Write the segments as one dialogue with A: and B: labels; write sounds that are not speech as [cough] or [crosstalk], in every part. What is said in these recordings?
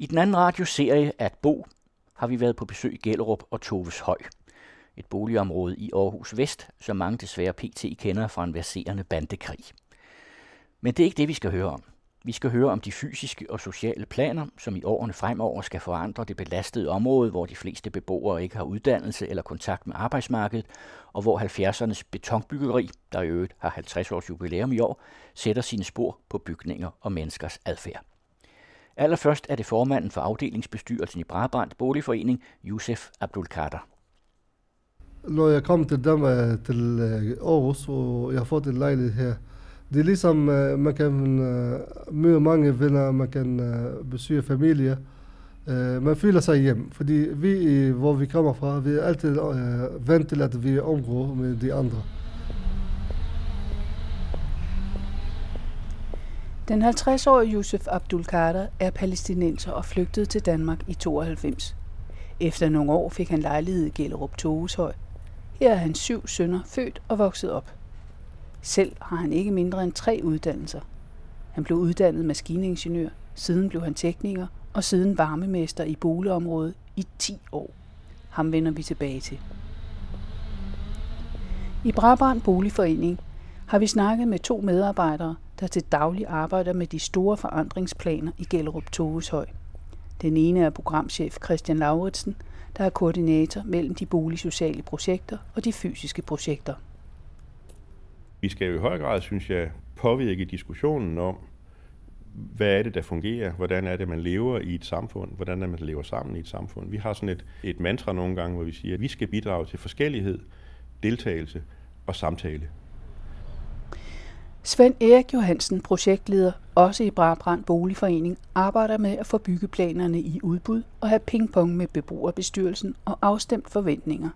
A: I den anden radioserie At Bo har vi været på besøg i Gellerup og Toves Høj. Et boligområde i Aarhus Vest, som mange desværre pt. kender fra en verserende bandekrig. Men det er ikke det, vi skal høre om. Vi skal høre om de fysiske og sociale planer, som i årene fremover skal forandre det belastede område, hvor de fleste beboere ikke har uddannelse eller kontakt med arbejdsmarkedet, og hvor 70'ernes betonbyggeri, der i øvrigt har 50 års jubilæum i år, sætter sine spor på bygninger og menneskers adfærd. Allerførst er det formanden for afdelingsbestyrelsen i Brabrand Boligforening, Josef Abdulkader.
B: Når jeg kom til dem øh, til øh, Aarhus, og jeg har fået en lejlighed her, det er ligesom, øh, man kan møde mange venner, man kan besøge familie. Man føler sig hjem, fordi vi, hvor vi kommer fra, vi er altid vant til, at vi omgår med de andre.
C: Den 50-årige Yusuf Abdul Kader er palæstinenser og flygtede til Danmark i 92. Efter nogle år fik han lejlighed i Gellerup Togeshøj. Her er hans syv sønner født og vokset op. Selv har han ikke mindre end tre uddannelser. Han blev uddannet maskiningeniør, siden blev han tekniker og siden varmemester i boligområdet i 10 år. Ham vender vi tilbage til. I Brabrand Boligforening har vi snakket med to medarbejdere, der til daglig arbejder med de store forandringsplaner i Gellerup Togeshøj. Den ene er programchef Christian Lauritsen, der er koordinator mellem de boligsociale projekter og de fysiske projekter.
D: Vi skal jo i høj grad, synes jeg, påvirke diskussionen om, hvad er det, der fungerer? Hvordan er det, man lever i et samfund? Hvordan er det, man lever sammen i et samfund? Vi har sådan et, et mantra nogle gange, hvor vi siger, at vi skal bidrage til forskellighed, deltagelse og samtale.
C: Svend Erik Johansen, projektleder, også i Brabrand Boligforening, arbejder med at få byggeplanerne i udbud og have pingpong med beboerbestyrelsen og afstemt forventninger.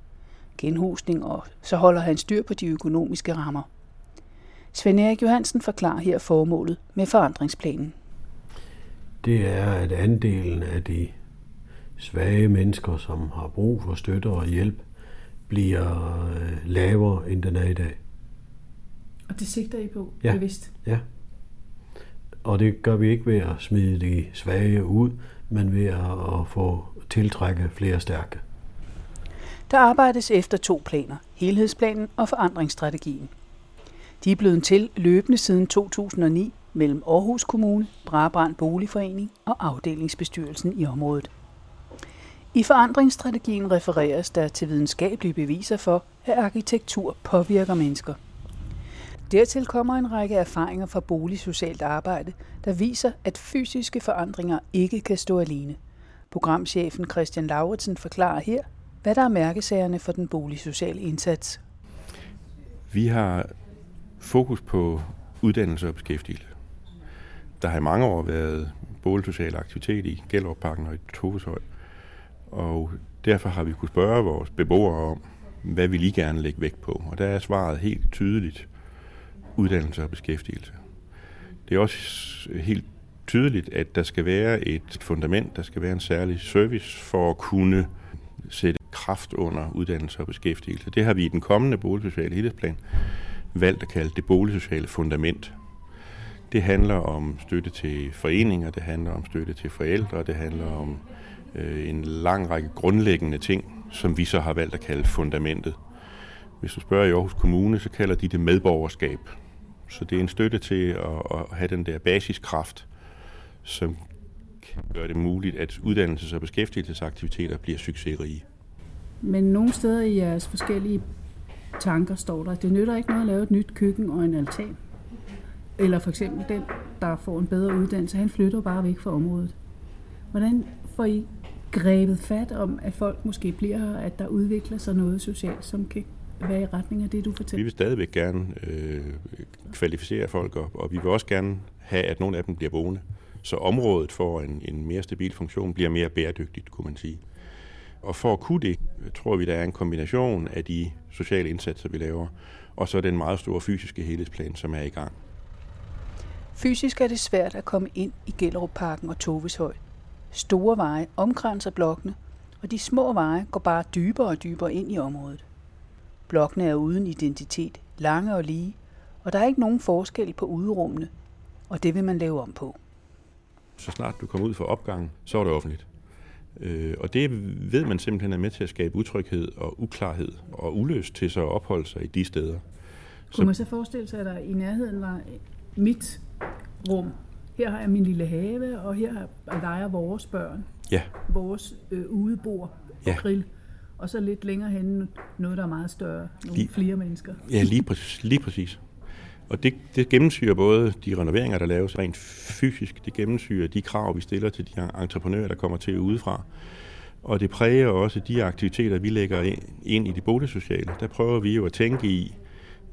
C: Genhusning, og så holder han styr på de økonomiske rammer. Svend Erik Johansen forklarer her formålet med forandringsplanen.
E: Det er, at andelen af de svage mennesker, som har brug for støtte og hjælp, bliver øh, lavere, end den er i dag.
C: Og det sigter I på,
E: ja.
C: bevidst?
E: Ja. Og det gør vi ikke ved at smide de svage ud, men ved at få tiltrække flere stærke.
C: Der arbejdes efter to planer, helhedsplanen og forandringsstrategien. De er blevet til løbende siden 2009 mellem Aarhus Kommune, Brabrand Boligforening og afdelingsbestyrelsen i området. I forandringsstrategien refereres der til videnskabelige beviser for, at arkitektur påvirker mennesker. Dertil kommer en række erfaringer fra boligsocialt arbejde, der viser, at fysiske forandringer ikke kan stå alene. Programchefen Christian Lauritsen forklarer her, hvad der er mærkesagerne for den boligsociale indsats.
D: Vi har fokus på uddannelse og beskæftigelse. Der har i mange år været boligsocial aktivitet i Gellerup-parken og i Toveshøj. Og derfor har vi kunnet spørge vores beboere om, hvad vi lige gerne lægge vægt på. Og der er svaret helt tydeligt uddannelse og beskæftigelse. Det er også helt tydeligt, at der skal være et fundament, der skal være en særlig service for at kunne sætte kraft under uddannelse og beskæftigelse. Det har vi i den kommende boligsociale helhedsplan valgt at kalde det boligsociale fundament. Det handler om støtte til foreninger, det handler om støtte til forældre, det handler om øh, en lang række grundlæggende ting, som vi så har valgt at kalde fundamentet. Hvis du spørger i Aarhus Kommune, så kalder de det medborgerskab. Så det er en støtte til at, at have den der basiskraft, som kan gøre det muligt, at uddannelses- og beskæftigelsesaktiviteter bliver succesrige.
C: Men nogle steder i jeres forskellige tanker står der, at det nytter ikke noget at lave et nyt køkken og en altan. Eller for eksempel den, der får en bedre uddannelse, han flytter bare væk fra området. Hvordan får I grebet fat om, at folk måske bliver her, at der udvikler sig noget socialt, som kan være i retning af det, du fortæller?
D: Vi vil stadigvæk gerne øh, kvalificere folk op, og vi vil også gerne have, at nogle af dem bliver boende. Så området får en, en mere stabil funktion, bliver mere bæredygtigt, kunne man sige. Og for at kunne det, tror vi, der er en kombination af de sociale indsatser, vi laver, og så den meget store fysiske helhedsplan, som er i gang.
C: Fysisk er det svært at komme ind i Gellerup-parken og Toveshøj. Store veje omkranser blokkene, og de små veje går bare dybere og dybere ind i området. Blokkene er uden identitet, lange og lige, og der er ikke nogen forskel på udrummene, og det vil man lave om på.
D: Så snart du kommer ud for opgangen, så er det offentligt. Øh, og det ved man simpelthen er med til at skabe utryghed og uklarhed og uløst til så at opholde sig i de steder.
C: Kunne man så forestille sig, at der i nærheden var mit rum? Her har jeg min lille have, og her leger vores børn.
D: Ja.
C: Vores øh, udebord og
D: Ja.
C: grill. Og så lidt længere henne noget, der er meget større. Nogle
D: Lige-
C: flere mennesker.
D: Ja, lige præcis. Lige præcis. Og det, det gennemsyrer både de renoveringer, der laves rent fysisk, det gennemsyrer de krav, vi stiller til de entreprenører, der kommer til udefra. Og det præger også de aktiviteter, vi lægger ind- i det boligsociale. Der prøver vi jo at tænke i,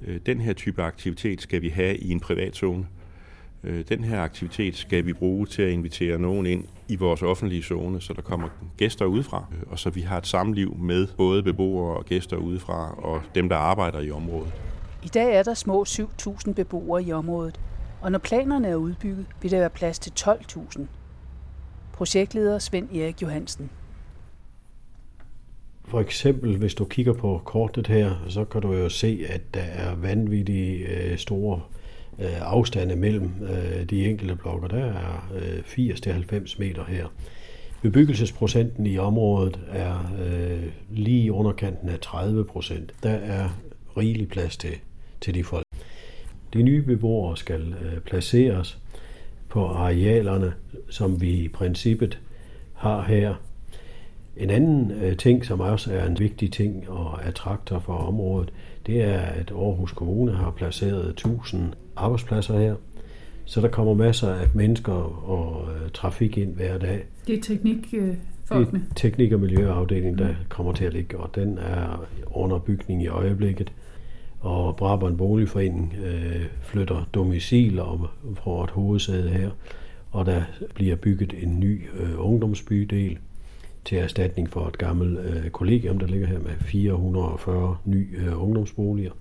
D: øh, den her type aktivitet skal vi have i en privat zone. Øh, Den her aktivitet skal vi bruge til at invitere nogen ind i vores offentlige zone, så der kommer gæster udefra, og så vi har et samliv med både beboere og gæster udefra, og dem, der arbejder i området.
C: I dag er der små 7.000 beboere i området, og når planerne er udbygget, vil der være plads til 12.000. Projektleder Svend Erik Johansen.
E: For eksempel, hvis du kigger på kortet her, så kan du jo se, at der er vanvittige øh, store øh, afstande mellem øh, de enkelte blokke. Der er øh, 80-90 meter her. Bebyggelsesprocenten i området er øh, lige underkanten af 30 procent. Der er rigelig plads til, til de folk. De nye beboere skal øh, placeres på arealerne, som vi i princippet har her. En anden øh, ting, som også er en vigtig ting og attraktor for området, det er, at Aarhus Kommune har placeret 1000 arbejdspladser her. Så der kommer masser af mennesker og øh, trafik ind hver dag.
C: Det er teknikfolkene.
E: Det er teknik- og miljøafdelingen, der kommer til at ligge, og den er under bygning i øjeblikket. Og Brabrand Boligforening øh, flytter domicil og får et hovedsæde her, og der bliver bygget en ny øh, ungdomsbydel til erstatning for et gammelt øh, kollegium, der ligger her med 440 nye øh, ungdomsboliger.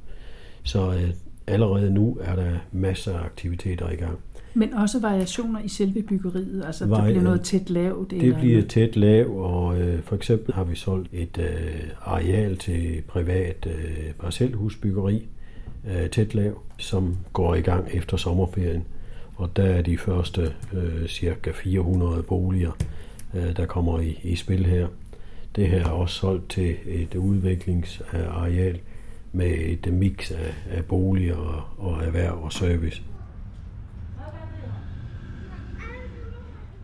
E: Så øh, allerede nu er der masser af aktiviteter i gang.
C: Men også variationer i selve byggeriet. Altså, der
E: Vari-
C: bliver noget tæt lavt.
E: Det bliver tæt lav, og øh, for eksempel har vi solgt et øh, areal til privat øh, parcelhusbyggeri, øh, tæt lav, som går i gang efter sommerferien. Og der er de første øh, cirka 400 boliger, øh, der kommer i, i spil her. Det her er også solgt til et udviklingsareal med et mix af, af boliger og, og erhverv og service.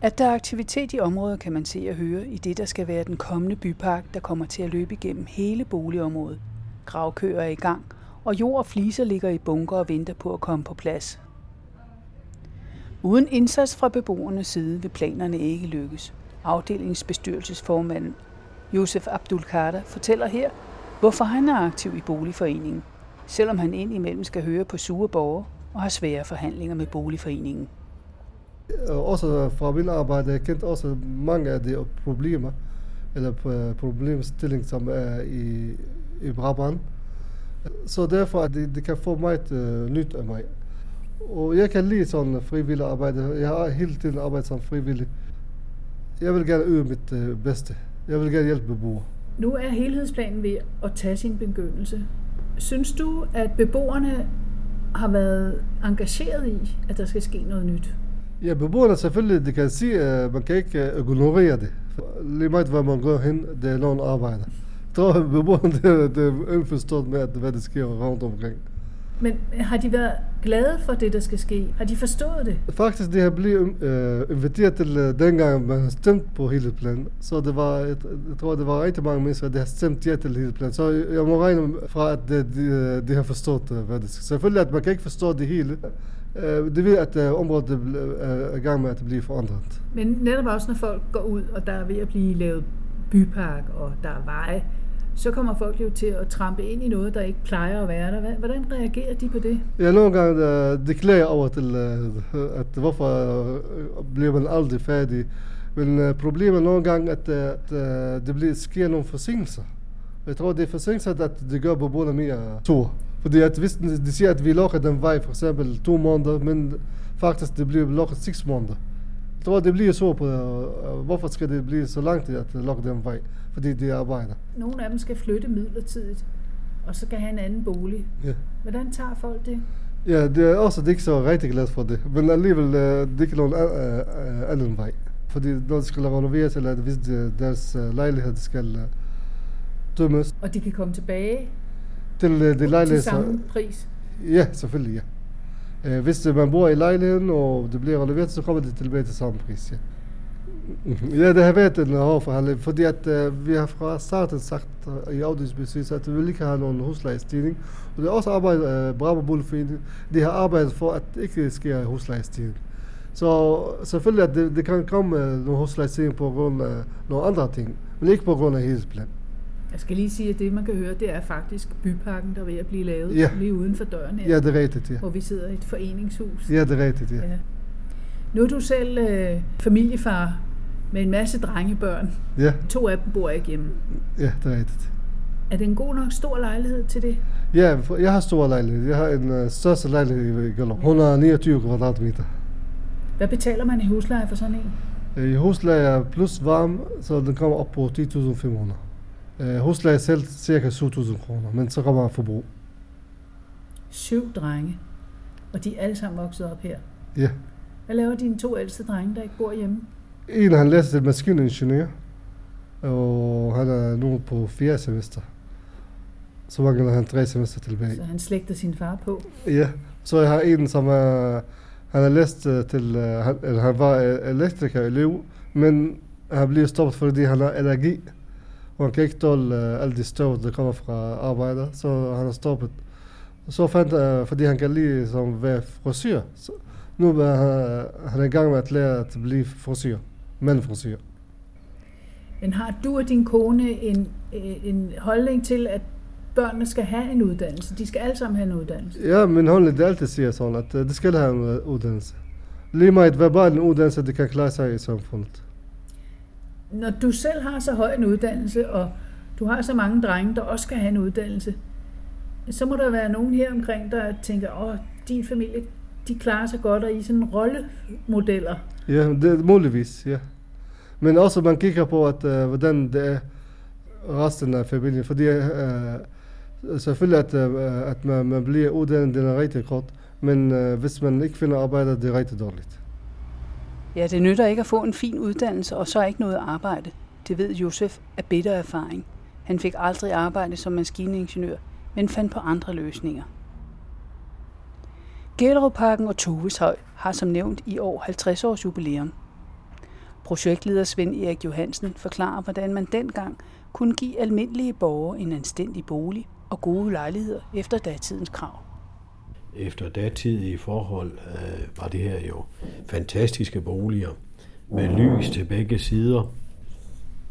C: At der er aktivitet i området, kan man se og høre i det, der skal være den kommende bypark, der kommer til at løbe igennem hele boligområdet. Gravkøer er i gang, og jord og fliser ligger i bunker og venter på at komme på plads. Uden indsats fra beboernes side vil planerne ikke lykkes. Afdelingsbestyrelsesformanden Josef Abdul Kader fortæller her, hvorfor han er aktiv i boligforeningen, selvom han indimellem skal høre på sure borgere og har svære forhandlinger med boligforeningen.
B: Øh, også fra min arbejde, jeg kendte også mange af de problemer, eller øh, problemstilling, som er i, i Brabant. Så derfor at det, det kan få meget uh, nyt af mig. Og jeg kan lide sådan frivillig arbejde. Jeg har hele tiden arbejdet som frivillig. Jeg vil gerne øve mit uh, bedste. Jeg vil gerne hjælpe beboere.
C: Nu er helhedsplanen ved at tage sin begyndelse. Synes du, at beboerne har været engageret i, at der skal ske noget nyt?
B: Ja, beboerne selvfølgelig, de kan sige, at man kan ikke øh, ignorere det. Lige meget hvor man går hen, det er nogen arbejder. Jeg tror, at beboerne [laughs] det, er indforstået med, at, hvad der sker rundt omkring.
C: Men har de været glade for det, der skal ske? Har de forstået det?
B: Faktisk, det har blevet øh, inviteret til øh, dengang, man har stemt på hele planen. Så det var, jeg, jeg tror, det var rigtig mange mennesker, der har stemt ja til hele planen. Så jeg må regne fra, at de, de, de har forstået, øh, hvad det skal. Selvfølgelig, at man kan ikke forstå det hele. Øh, det ved, at øh, området er i gang med at blive forandret.
C: Men netop også, når folk går ud, og der er ved at blive lavet bypark, og der er veje, så kommer folk jo til at trampe ind i noget, der ikke plejer at være der. Hvordan reagerer de på det?
B: Ja, nogle gange uh, de klager over til, uh, at hvorfor uh, bliver man aldrig færdig. Men uh, problemet er nogle gange, at, uh, at uh, det bliver, sker nogle forsinkelser. Jeg tror, det er forsinkelser, at det gør beboerne mere tur. Fordi at hvis de siger, at vi lukker den vej for eksempel to måneder, men faktisk det bliver lukket seks måneder. Jeg tror, det bliver så på, hvorfor skal det blive så lang tid at lukke den vej? Fordi de arbejder.
C: Nogle af dem skal flytte midlertidigt, og så skal have en anden bolig.
B: Ja.
C: Hvordan tager folk det?
B: Ja, det er også det er ikke så rigtig glad for det. Men alligevel, øh, det er ikke nogen anden vej. Fordi når de skal renoveres, eller hvis de, deres lejlighed skal dømmes
C: Og de kan komme tilbage
B: til de
C: til
B: lejligheder.
C: samme pris.
B: Ja, selvfølgelig, ja. Øh, hvis øh, man bor i lejligheden, og det bliver renoveret, så kommer det tilbage til samme pris, ja. Ja, det har været en hård fordi at, uh, vi har fra starten sagt uh, i Audis bestyrelse, at vi vil ikke have nogen huslejestigning. Og det er også arbejdet, uh, Brabant Boligforening, de har arbejdet for, at det ikke sker huslejestigning. Så selvfølgelig, at det, det kan komme uh, nogle huslejestigning på grund af nogle andre ting, men ikke på grund af helhedsplan.
C: Jeg skal lige sige, at det man kan høre, det er faktisk byparken, der er ved at blive lavet
B: Ja.
C: lige uden for døren her,
B: Ja, det er rigtigt, ja.
C: hvor vi sidder i et foreningshus.
B: Ja, det er rigtigt, ja.
C: Ja. Nu er du selv øh, familiefar med en masse drengebørn.
B: Ja,
C: To af dem bor ikke hjemme.
B: ja det er rigtigt.
C: Er det en god nok stor lejlighed til det?
B: Ja, jeg har stor lejlighed. Jeg har en uh, største lejlighed i Gellerup. 129 kvadratmeter.
C: Hvad betaler man i husleje for sådan en?
B: Øh, I husleje plus varm, så den kommer op på 10.500. Uh, husleje er selv cirka 7.000 kroner, men så kommer forbrug.
C: Syv drenge. Og de er alle sammen vokset op her.
B: Ja.
C: Hvad laver dine to ældste drenge, der ikke bor hjemme?
B: En han læser til maskiningeniør, og han er nu på fjerde semester. Så mangler han tre semester tilbage.
C: Så han slægter sin far på.
B: Ja, så jeg har en, som er, han har læst øh, til, uh, han, han var øh, elektriker elev, men han bliver stoppet, fordi han har allergi. Og han kan ikke tåle uh, alle de støv, der kommer fra arbejder, så han er stoppet. Så fandt jeg, fordi han kan lige som være frisyr. Så nu er han, han er i gang med at lære at blive frisyr. Mandfrisyr.
C: Men har du og din kone en, øh, en holdning til, at børnene skal have en uddannelse? De skal alle sammen have en uddannelse.
B: Ja, min holdning det altid siger sådan, at uh, det skal have en uh, uddannelse. Lige meget hvad bare en uddannelse, det kan klare sig i samfundet.
C: Når du selv har så høj en uddannelse, og du har så mange drenge, der også skal have en uddannelse, så må der være nogen her omkring, der tænker, åh, din familie, de klarer sig godt, og I er sådan rollemodeller.
B: Ja, det er muligvis, ja. Men også man kigger på, at, uh, hvordan det er resten af familien. Fordi uh, selvfølgelig, at, uh, at man, man bliver uddannet, det er rigtig godt. Men uh, hvis man ikke finder arbejde, det er rigtig dårligt.
C: Ja, det nytter ikke at få en fin uddannelse, og så ikke noget arbejde. Det ved Josef af bitter erfaring. Han fik aldrig arbejde som maskiningeniør, men fandt på andre løsninger. Gellerupparken og Toveshøj har som nævnt i år 50 års jubilæum. Projektleder Svend Erik Johansen forklarer, hvordan man dengang kunne give almindelige borgere en anstændig bolig og gode lejligheder efter datidens krav.
E: Efter datidige forhold øh, var det her jo fantastiske boliger med lys til begge sider,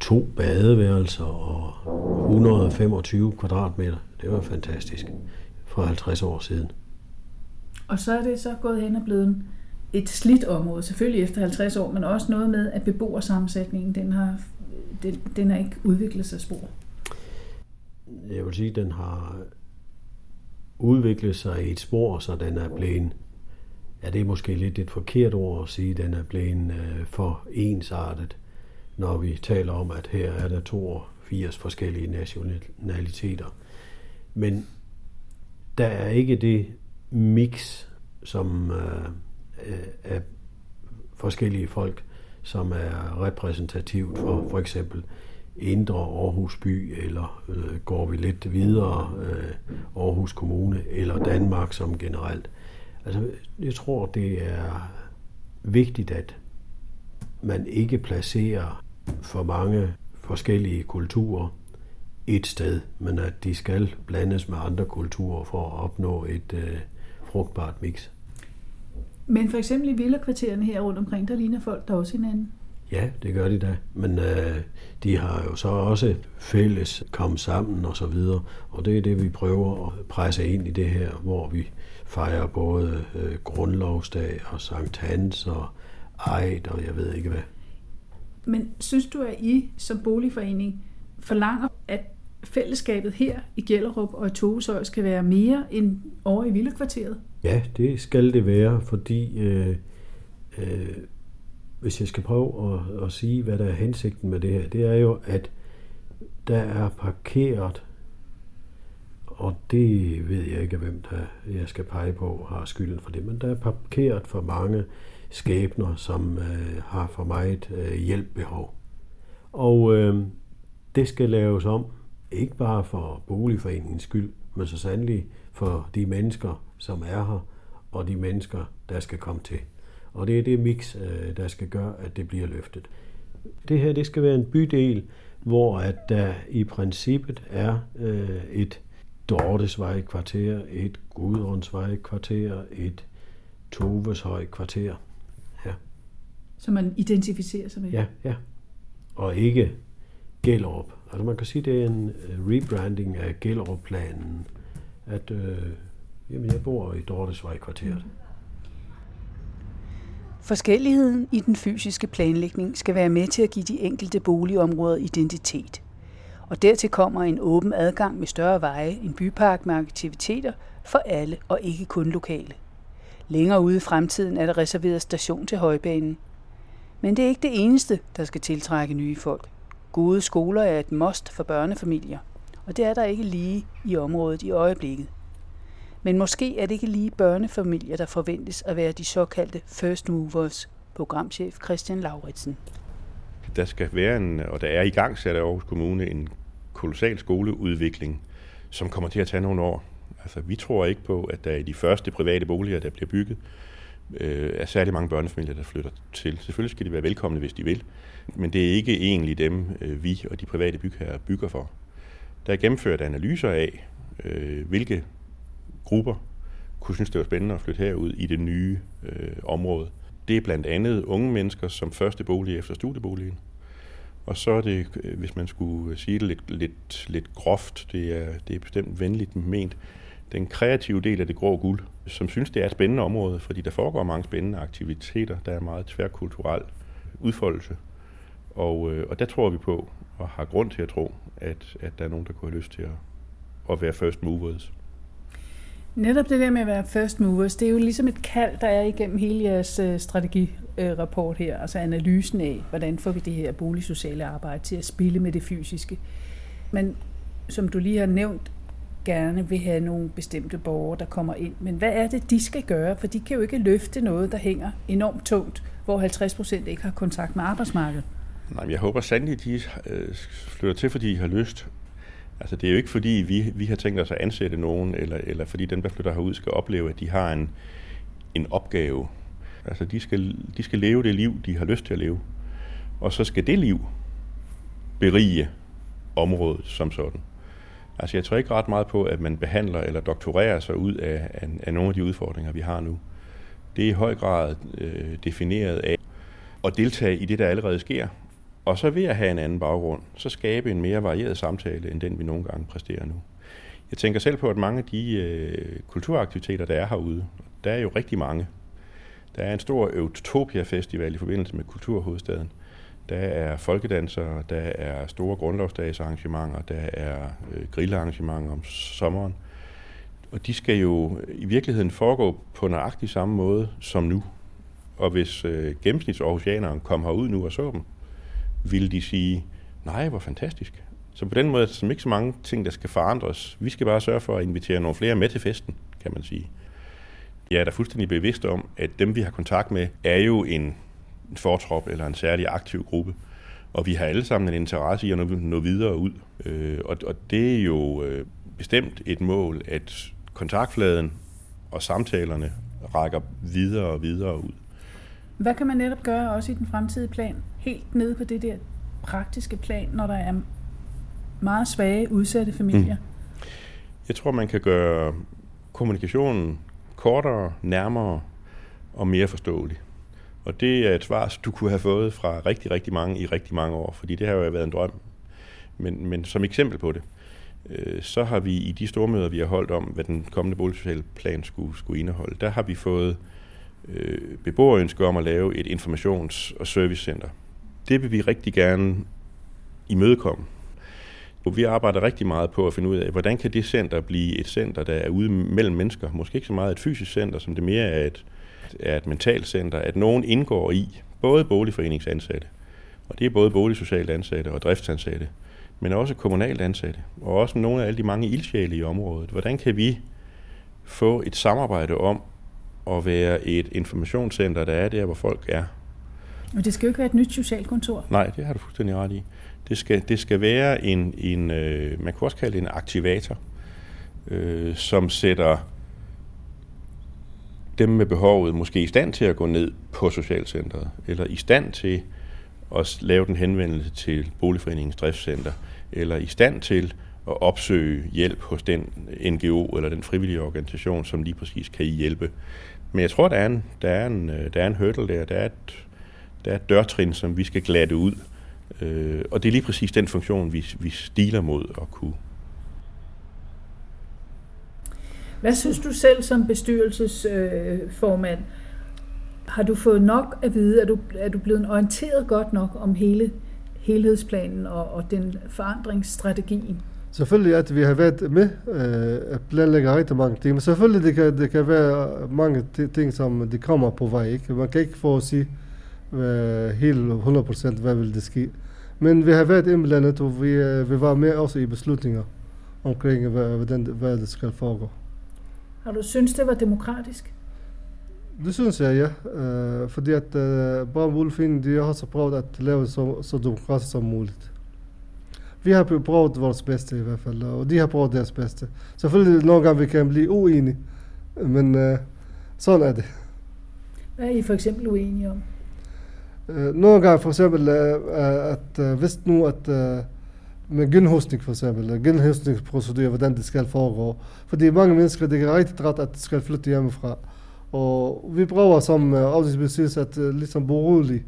E: to badeværelser og 125 kvadratmeter. Det var fantastisk for 50 år siden.
C: Og så er det så gået hen og blevet et slidt område, selvfølgelig efter 50 år, men også noget med, at beboersammensætningen, den har, den, den har ikke udviklet sig spor.
E: Jeg vil sige, at den har udviklet sig i et spor, så den er blevet, ja det er måske lidt et forkert ord at sige, den er blevet øh, for ensartet, når vi taler om, at her er der 82 forskellige nationaliteter. Men der er ikke det mix, som øh, øh er forskellige folk, som er repræsentativt for for eksempel Indre Aarhus by, eller øh, går vi lidt videre øh, Aarhus Kommune, eller Danmark som generelt. Altså, jeg tror, det er vigtigt, at man ikke placerer for mange forskellige kulturer et sted, men at de skal blandes med andre kulturer for at opnå et øh, frugtbart mix.
C: Men for eksempel i villakvartererne her rundt omkring, der ligner folk der også hinanden.
E: Ja, det gør de da. Men øh, de har jo så også fælles kommet sammen og så videre. Og det er det, vi prøver at presse ind i det her, hvor vi fejrer både øh, grundlovsdag og Sankt Hans og Eid og jeg ved ikke hvad.
C: Men synes du, at I som boligforening forlanger, at fællesskabet her i Gellerup og i Toveshøj skal være mere end over i villakvarteret?
E: Ja, det skal det være, fordi øh, øh, hvis jeg skal prøve at, at sige, hvad der er hensigten med det her, det er jo, at der er parkeret Og det ved jeg ikke, hvem der jeg skal pege på har skylden for det, men der er parkeret for mange skæbner, som øh, har for meget øh, hjælpbehov. Og øh, det skal laves om, ikke bare for boligforeningens skyld, men så sandelig for de mennesker, som er her, og de mennesker, der skal komme til. Og det er det mix, øh, der skal gøre, at det bliver løftet. Det her det skal være en bydel, hvor at der i princippet er øh, et Dortesvej kvarter, et Gudrundsvej kvarter, et Toveshøj kvarter. Ja.
C: Så man identificerer sig med?
E: Ja, ja. Og ikke Gellerup. Altså man kan sige, det er en øh, rebranding af Gellerup-planen, at øh, jamen, jeg bor i Dortesvej kvarteret.
C: Forskelligheden i den fysiske planlægning skal være med til at give de enkelte boligområder identitet. Og dertil kommer en åben adgang med større veje, en bypark med aktiviteter for alle og ikke kun lokale. Længere ude i fremtiden er der reserveret station til højbanen. Men det er ikke det eneste, der skal tiltrække nye folk. Gode skoler er et must for børnefamilier, og det er der ikke lige i området i øjeblikket. Men måske er det ikke lige børnefamilier, der forventes at være de såkaldte first movers, programchef Christian Lauritsen.
D: Der skal være en, og der er i gang sat af Aarhus Kommune, en kolossal skoleudvikling, som kommer til at tage nogle år. Altså, vi tror ikke på, at der i de første private boliger, der bliver bygget, øh, er særlig mange børnefamilier, der flytter til. Selvfølgelig skal de være velkomne, hvis de vil, men det er ikke egentlig dem, øh, vi og de private bygherrer bygger for. Der er gennemført analyser af, øh, hvilke grupper kunne synes, det var spændende at flytte herud i det nye øh, område. Det er blandt andet unge mennesker som første bolig efter studieboligen. Og så er det, øh, hvis man skulle øh, sige det lidt, lidt, lidt groft, det er, det er bestemt venligt ment, den kreative del af det grå guld, som synes, det er et spændende område, fordi der foregår mange spændende aktiviteter. Der er meget tværkulturel udfoldelse. Og, øh, og der tror vi på, og har grund til at tro, at, at der er nogen, der kunne have lyst til at, at være first movers.
C: Netop det der med at være first movers, det er jo ligesom et kald, der er igennem hele jeres øh, strategirapport her, altså analysen af, hvordan får vi det her boligsociale arbejde til at spille med det fysiske. Men som du lige har nævnt, gerne vil have nogle bestemte borgere, der kommer ind. Men hvad er det, de skal gøre? For de kan jo ikke løfte noget, der hænger enormt tungt, hvor 50 procent ikke har kontakt med arbejdsmarkedet.
D: Nej, men jeg håber sandelig, at de øh, flytter til, fordi de har lyst. Altså, det er jo ikke fordi, vi, vi har tænkt os at ansætte nogen, eller, eller fordi den, der flytter herud, skal opleve, at de har en, en opgave. Altså, de skal, de skal leve det liv, de har lyst til at leve. Og så skal det liv berige området som sådan. Altså, jeg tror ikke ret meget på, at man behandler eller doktorerer sig ud af, af, af nogle af de udfordringer, vi har nu. Det er i høj grad øh, defineret af at deltage i det, der allerede sker, og så ved at have en anden baggrund, så skabe en mere varieret samtale, end den vi nogle gange præsterer nu. Jeg tænker selv på, at mange af de øh, kulturaktiviteter, der er herude, der er jo rigtig mange. Der er en stor Utopia Festival i forbindelse med Kulturhovedstaden. Der er folkedansere, der er store grundlovsdagsarrangementer, der er øh, grillarrangementer om sommeren. Og de skal jo i virkeligheden foregå på nøjagtig samme måde som nu. Og hvis øh, gennemsnits kom herud nu og så dem, ville de sige, nej, hvor fantastisk. Så på den måde er der ikke så mange ting, der skal forandres. Vi skal bare sørge for at invitere nogle flere med til festen, kan man sige. Jeg er da fuldstændig bevidst om, at dem, vi har kontakt med, er jo en, en fortrop eller en særlig aktiv gruppe. Og vi har alle sammen en interesse i at nå, nå videre ud. Øh, og, og det er jo øh, bestemt et mål, at kontaktfladen og samtalerne rækker videre og videre ud.
C: Hvad kan man netop gøre også i den fremtidige plan? Helt nede på det der praktiske plan, når der er meget svage, udsatte familier? Mm.
D: Jeg tror, man kan gøre kommunikationen kortere, nærmere og mere forståelig. Og det er et svar, du kunne have fået fra rigtig, rigtig mange i rigtig mange år, fordi det har jo været en drøm. Men, men som eksempel på det, øh, så har vi i de stormøder, vi har holdt om, hvad den kommende boligsociale plan skulle, skulle indeholde, der har vi fået øh, Øh, beboerønske om at lave et informations- og servicecenter. Det vil vi rigtig gerne imødekomme. Og vi arbejder rigtig meget på at finde ud af, hvordan kan det center blive et center, der er ude mellem mennesker. Måske ikke så meget et fysisk center, som det mere er et, er et mentalt center, at nogen indgår i, både boligforeningsansatte, og det er både boligsocialt ansatte og driftsansatte, men også kommunalt ansatte, og også nogle af alle de mange ildsjæle i området. Hvordan kan vi få et samarbejde om at være et informationscenter, der er der, hvor folk er?
C: Men det skal jo ikke være et nyt socialkontor.
D: Nej, det har du fuldstændig ret i. Det skal, det skal være en, en øh, man kunne også kalde det en aktivator, øh, som sætter dem med behovet måske i stand til at gå ned på socialcentret, eller i stand til at lave den henvendelse til Boligforeningens driftscenter, eller i stand til at opsøge hjælp hos den NGO eller den frivillige organisation, som lige præcis kan hjælpe. Men jeg tror, der er en, der er en, øh, der er en hurdle der. Der er, et, der er et dørtrin, som vi skal glatte ud. Øh, og det er lige præcis den funktion, vi, vi stiler mod at kunne.
C: Hvad synes du selv som bestyrelsesformand? Har du fået nok at vide? Er du, er du blevet orienteret godt nok om hele helhedsplanen og, og den forandringsstrategien?
B: Selvfølgelig at vi har været med øh, at planlægge rigtig mange ting, men selvfølgelig det kan, det kan være mange ting, som de kommer på vej. Ikke? Man kan ikke få at sige hvad, helt 100% hvad vil det ske. Men vi har været indblandet, og vi, øh, vi var med også i beslutninger omkring, hvad, hvad, den, hvad det skal foregå.
C: Har du synes det var demokratisk?
B: Det synes jeg, ja. Uh, fordi at uh, Bram Wolfing, de har også prøvet at lave så, så demokratisk som muligt. Vi har prøvet vores bedste i hvert fald, og de har prøvet deres bedste. Selvfølgelig nogle gange vi kan blive uenige, men uh, sådan er det.
C: Hvad er I for eksempel uenige om?
B: Uh, nogle gange for eksempel, uh, at uh, hvis nu at uh, med genhusning for eksempel, genhusningsprocedur, hvordan det skal foregå. Fordi mange mennesker, det er rigtig træt, at de skal flytte hjemmefra. Og vi prøver som uh, afdelingsbestyrelse at uh, ligesom berolige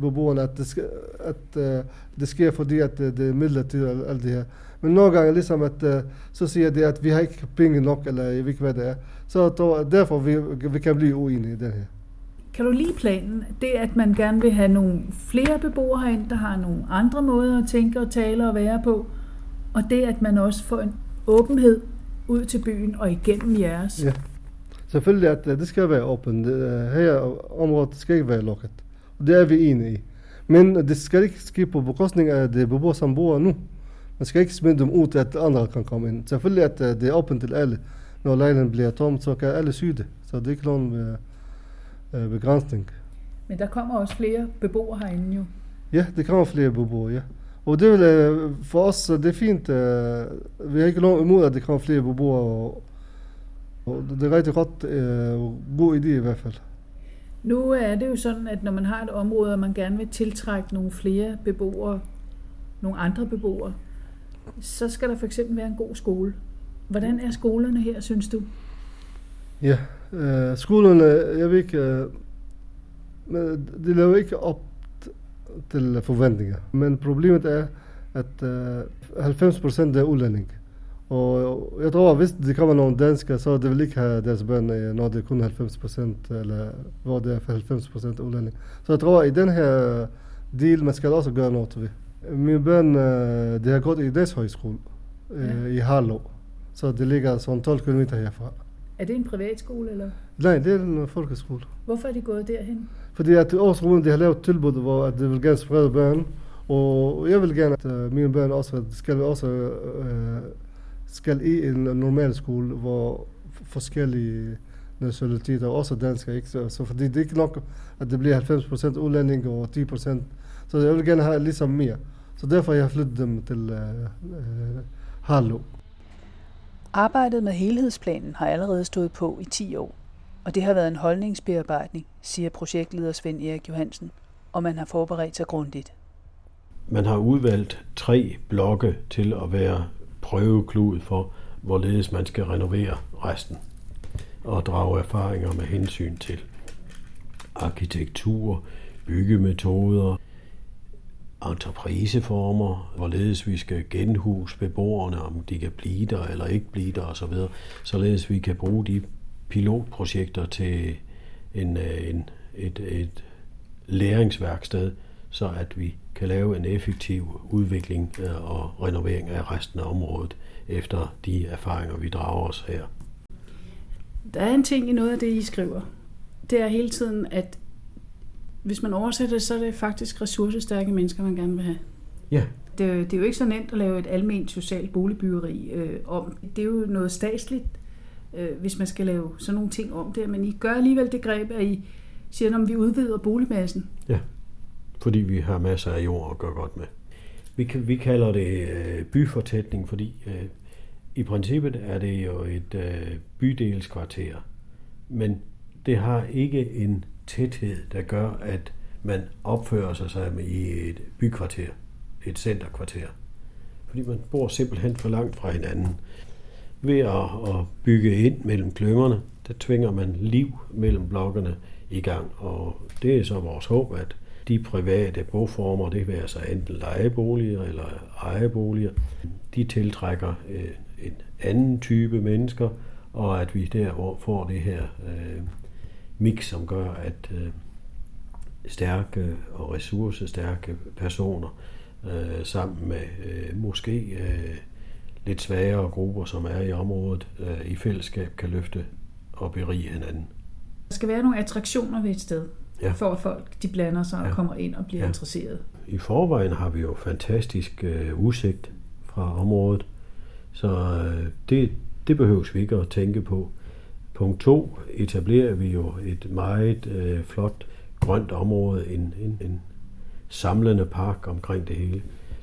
B: beboerne, at det, skal, at, uh, det sker fordi, at uh, det er midler til alt det her. Men nogle gange ligesom, at uh, så siger det, at vi har ikke penge nok, eller jeg ved ikke, hvad det er. Så derfor vi, vi kan blive uenige i den her.
C: Kan du lide planen? Det, at man gerne vil have nogle flere beboere herinde, der har nogle andre måder at tænke og tale og være på, og det, at man også får en åbenhed ud til byen og igennem jeres.
B: Ja, selvfølgelig, at det skal være åbent. Her området skal ikke være lukket. Og det er vi enige i. Men det skal ikke ske på bekostning af de beboere, som bor nu. Man skal ikke smide dem ud, at andre kan komme ind. Selvfølgelig, at det er åbent til alle. Når lejligheden bliver tom, så kan alle syge det. Så det er ikke nogen øh, begrænsning.
C: Men der kommer også flere beboere herinde jo.
B: Ja, det kommer flere beboere, ja. Og det vil, øh, for os det er fint. Øh, vi har ikke noget imod, at der kommer flere beboere. Og, og det er rigtig godt, øh, god idé i hvert fald.
C: Nu er det jo sådan, at når man har et område, og man gerne vil tiltrække nogle flere beboere, nogle andre beboere, så skal der for eksempel være en god skole. Hvordan er skolerne her, synes du?
B: Ja, øh, skolerne, jeg ved ikke, øh, de lever ikke op til forventninger. Men problemet er, at øh, 90% er udlænding. Og jeg tror, at hvis de kommer nogle danskere, så de vil ikke have deres børn, øh, når det kun 90%, eller hvor det er 90% udlænding. Så jeg tror, i den her deal, man skal også gøre noget ved. Mine børn, øh, de har gået i deres højskole øh, i Harlow. Så det ligger sådan 12 km herfra.
C: Er det en privatskole, eller?
B: Nej, det er en folkeskole.
C: Hvorfor er de gået derhen?
B: Fordi at Aarhus de har lavet tilbud, hvor at de vil gerne sprede børn. Og jeg vil gerne, at mine børn også skal, også, uh, skal i en normal skole, hvor forskellige nationaliteter, også danskere, ikke? Så, så fordi det er ikke nok, at det bliver 90% udlænding og 10%. Så jeg vil gerne have ligesom mere. Så derfor har jeg flyttet dem til uh, Harlow.
C: Arbejdet med helhedsplanen har allerede stået på i 10 år, og det har været en holdningsbearbejdning, siger projektleder Svend Erik Johansen, og man har forberedt sig grundigt.
E: Man har udvalgt tre blokke til at være prøveklud for, hvorledes man skal renovere resten og drage erfaringer med hensyn til arkitektur, byggemetoder, entrepriseformer, hvorledes vi skal genhuse beboerne, om de kan blive der eller ikke blive der osv., således vi kan bruge de pilotprojekter til en, øh, en, et, et læringsværksted, så at vi kan lave en effektiv udvikling øh, og renovering af resten af området efter de erfaringer, vi drager os her.
C: Der er en ting i noget af det, I skriver. Det er hele tiden, at hvis man oversætter det, så er det faktisk ressourcestærke mennesker, man gerne vil have.
E: Ja.
C: Det, det er jo ikke så nemt at lave et almindeligt socialt boligbyggeri øh, om. Det er jo noget statsligt, øh, hvis man skal lave sådan nogle ting om det. Men I gør alligevel det greb, at I siger, om vi udvider boligmassen.
E: Ja, fordi vi har masser af jord at gøre godt med. Vi, vi kalder det øh, byfortætning, fordi øh, i princippet er det jo et øh, bydelskvarter. Men det har ikke en tæthed, der gør, at man opfører sig sammen i et bykvarter, et centerkvarter. Fordi man bor simpelthen for langt fra hinanden. Ved at, at bygge ind mellem klyngerne, der tvinger man liv mellem blokkene i gang. Og det er så vores håb, at de private boformer, det være sig enten lejeboliger eller ejeboliger, de tiltrækker øh, en anden type mennesker, og at vi der får det her øh, mix, som gør, at øh, stærke og ressourcestærke personer øh, sammen med øh, måske øh, lidt svagere grupper, som er i området, øh, i fællesskab kan løfte og berige hinanden.
C: Der skal være nogle attraktioner ved et sted, ja. for at folk de blander sig ja. og kommer ind og bliver ja. interesseret.
E: I forvejen har vi jo fantastisk øh, udsigt fra området, så øh, det, det behøves vi ikke at tænke på. Punkt 2 etablerer vi jo et meget øh, flot grønt område, en, en, en samlende park omkring det hele.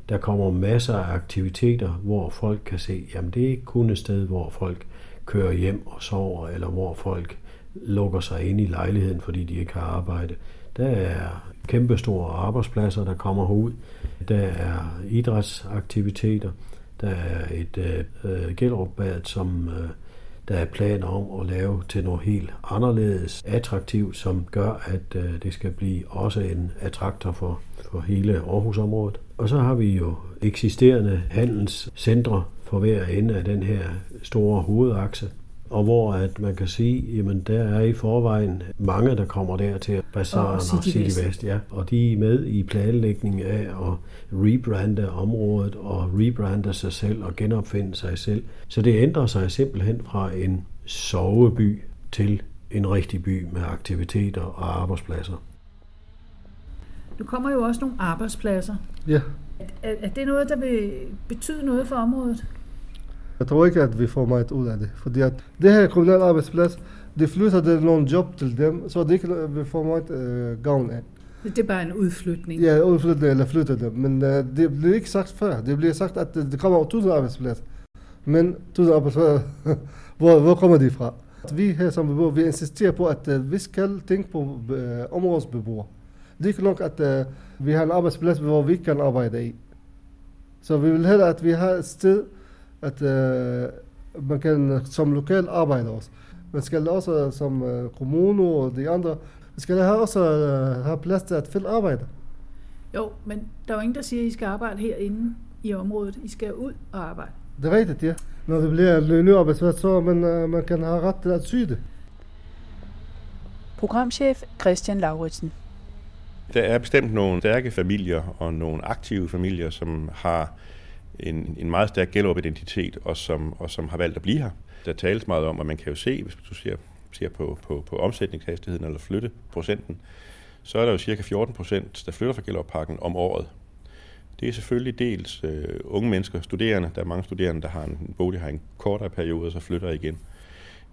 E: Der kommer masser af aktiviteter, hvor folk kan se, jamen det er ikke kun et sted, hvor folk kører hjem og sover, eller hvor folk lukker sig ind i lejligheden, fordi de ikke har arbejde. Der er kæmpestore arbejdspladser, der kommer ud. Der er idrætsaktiviteter. Der er et øh, Gellerup-bad, som øh, der er planer om at lave til noget helt anderledes attraktivt, som gør, at øh, det skal blive også en attraktor for, for hele Aarhusområdet. Og så har vi jo eksisterende handelscentre for hver ende af den her store hovedakse og hvor at man kan sige, jamen der er i forvejen mange, der kommer der til Bazaaren og City. West ja. Og de er med i planlægningen af at rebrande området og rebrande sig selv og genopfinde sig selv. Så det ændrer sig simpelthen fra en soveby til en rigtig by med aktiviteter og arbejdspladser.
C: Nu kommer jo også nogle arbejdspladser.
B: Ja.
C: Er, er det noget, der vil betyde noget for området?
B: Jeg tror ikke, at vi får meget ud af det. Fordi at det her kriminelle arbejdsplads, det flytter det nogle job til dem, så det ikke vi får meget øh, gavn af.
C: Det er bare en udflytning?
B: Ja, udflytning eller flytte dem. Men øh, det bliver ikke sagt før. Det bliver sagt, at det, det kommer over tusind arbejdspladser. Men tusind arbejdspladser, [laughs] hvor, hvor kommer de fra? Vi her som beboere, vi insisterer på, at øh, vi skal tænke på øh, områdsbeboere. Det er ikke nok, at øh, vi har en arbejdsplads, hvor vi kan arbejde i. Så vi vil hellere, at vi har et sted, at øh, man kan som lokal arbejde også. Man skal også som øh, kommune og de andre, man skal have også have plads til at finde arbejde.
C: Jo, men der er jo ingen, der siger, at I skal arbejde herinde i området. I skal ud og arbejde.
B: Det er rigtigt, ja. Når det bliver arbejdsplads, så man, man kan have ret til at syge det.
C: Programchef Christian Lauritsen.
D: Der er bestemt nogle stærke familier og nogle aktive familier, som har en, en meget stærk Gellerup-identitet, og som, og som har valgt at blive her. Der tales meget om, at man kan jo se, hvis du ser, ser på, på, på omsætningshastigheden eller flytteprocenten, så er der jo cirka 14 procent, der flytter fra Gellerup-parken om året. Det er selvfølgelig dels øh, unge mennesker, studerende. Der er mange studerende, der har en bolig har en kortere periode, og så flytter igen.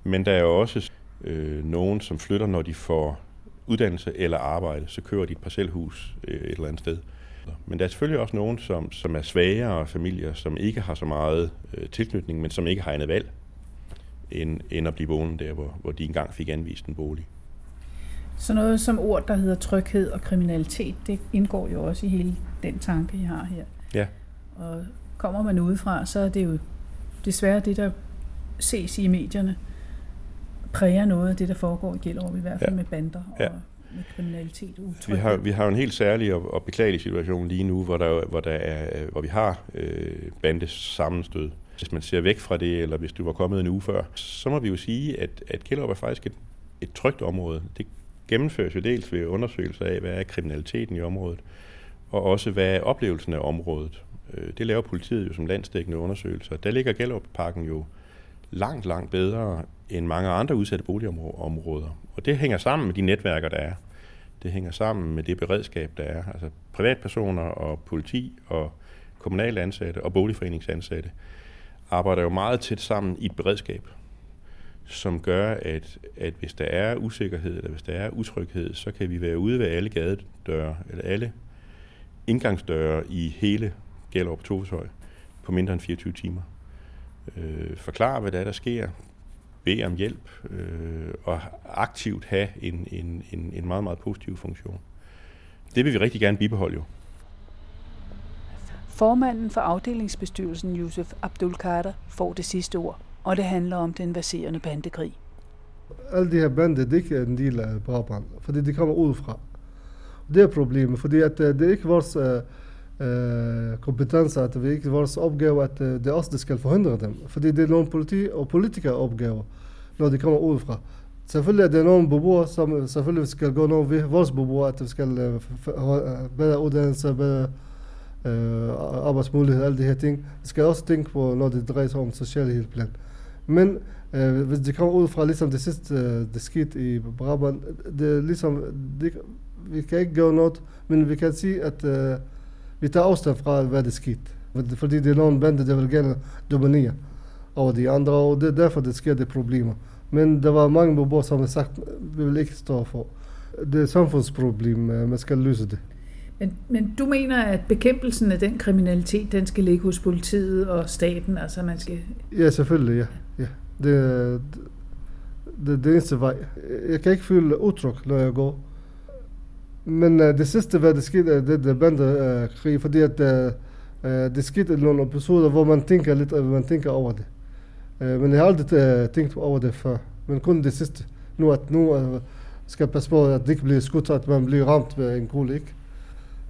D: Men der er jo også øh, nogen, som flytter, når de får uddannelse eller arbejde. Så kører de et parcelhus øh, et eller andet sted. Men der er selvfølgelig også nogen, som, som er svagere familier, som ikke har så meget øh, tilknytning, men som ikke har andet valg, end, end at blive boende der, hvor, hvor de engang fik anvist en bolig.
C: Så noget som ord, der hedder tryghed og kriminalitet, det indgår jo også i hele den tanke, I har her.
D: Ja.
C: Og kommer man udefra, så er det jo desværre det, der ses i medierne, præger noget af det, der foregår i Gellerup, i hvert fald ja. med bander og ja med kriminalitet
D: Vi har, vi har en helt særlig og, og beklagelig situation lige nu, hvor, der, hvor, der er, øh, hvor vi har øh, bandes sammenstød. Hvis man ser væk fra det, eller hvis du var kommet en uge før, så må vi jo sige, at, at Kjellerup er faktisk et, et trygt område. Det gennemføres jo dels ved undersøgelser af, hvad er kriminaliteten i området, og også hvad er oplevelsen af området. Øh, det laver politiet jo som landsdækkende undersøgelser. Der ligger Gellerup-parken jo langt, langt bedre end mange andre udsatte boligområder. Og det hænger sammen med de netværker, der er. Det hænger sammen med det beredskab, der er. Altså privatpersoner og politi og kommunale ansatte og boligforeningsansatte arbejder jo meget tæt sammen i et beredskab, som gør, at, at hvis der er usikkerhed eller hvis der er utryghed, så kan vi være ude ved alle gadedøre eller alle indgangsdøre i hele Gellerup Toveshøj på mindre end 24 timer. Øh, forklare, hvad der er, der sker, bede om hjælp øh, og aktivt have en, en, en, en meget, meget positiv funktion. Det vil vi rigtig gerne bibeholde jo.
C: Formanden for afdelingsbestyrelsen, Yusuf Abdul Kader, får det sidste ord, og det handler om den baserende bandekrig.
B: Alle de her bander, det er ikke en del af Brabrand, fordi de kommer udefra. Det er problemet, fordi at øh, det er ikke vores uh, uh, at vi ikke vores opgave, at uh, det er os, der skal forhindre dem. Fordi det er nogle politi- og politikere opgave, når de kommer udefra. Selvfølgelig er det nogle beboere, som eh, selvfølgelig skal gå nogle ved vores beboere, at vi skal uh, bedre uddannelse, bedre uh, arbejdsmuligheder, alle de her ting. Vi skal også tænke på, når det drejer sig om socialhedsplan. Men uh, hvis de kommer ud fra ligesom det sidste, uh, det skete i Brabant, det er ligesom, det, vi kan ikke gøre noget, men vi kan sige, at uh, vi tager afstand fra, hvad det skete. Fordi det er nogle bander, der vil gerne dominere over de andre, og det er derfor, det sker de problemer. Men der var mange beboere, som har sagt, vi vil ikke stå for. Det er et samfundsproblem, man skal løse det.
C: Men, men du mener, at bekæmpelsen af den kriminalitet, den skal ligge hos politiet og staten? Altså man skal...
B: Ja, selvfølgelig, ja. ja. Det, det, det er det eneste vej. Jeg kan ikke føle utryg, når jeg går. Men uh, det sidste, hvad der skete, det er bandekrig, øh, uh, fordi at øh, uh, det skete nogle episoder, hvor man tænker lidt, uh, man tænker over det. Uh, men jeg har aldrig uh, tænkt over det før. Men kun det sidste. Nu at nu uh, skal passe på, at det ikke bliver skudt, at man bliver ramt med en kugle, ikke?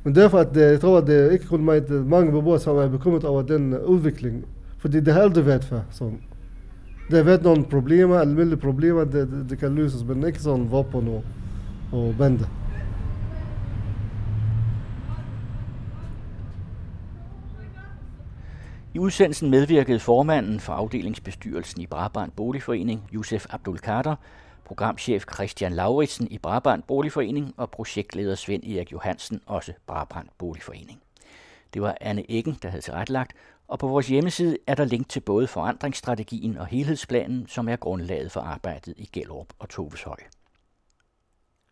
B: Men derfor, at jeg tror, at det er ikke kun mig, det mange beboere, som er bekymret over den udvikling. Fordi det har aldrig været før. Sådan. Der har været nogle problemer, almindelige problemer, det, det, det kan løses, men ikke sådan våben og, og bander.
A: I udsendelsen medvirkede formanden for afdelingsbestyrelsen i Brabant Boligforening, Josef Abdul Kader, programchef Christian Lauritsen i Brabant Boligforening og projektleder Svend Erik Johansen, også Brabant Boligforening. Det var Anne Eggen, der havde tilrettelagt, og på vores hjemmeside er der link til både forandringsstrategien og helhedsplanen, som er grundlaget for arbejdet i Gellerup og Toveshøj.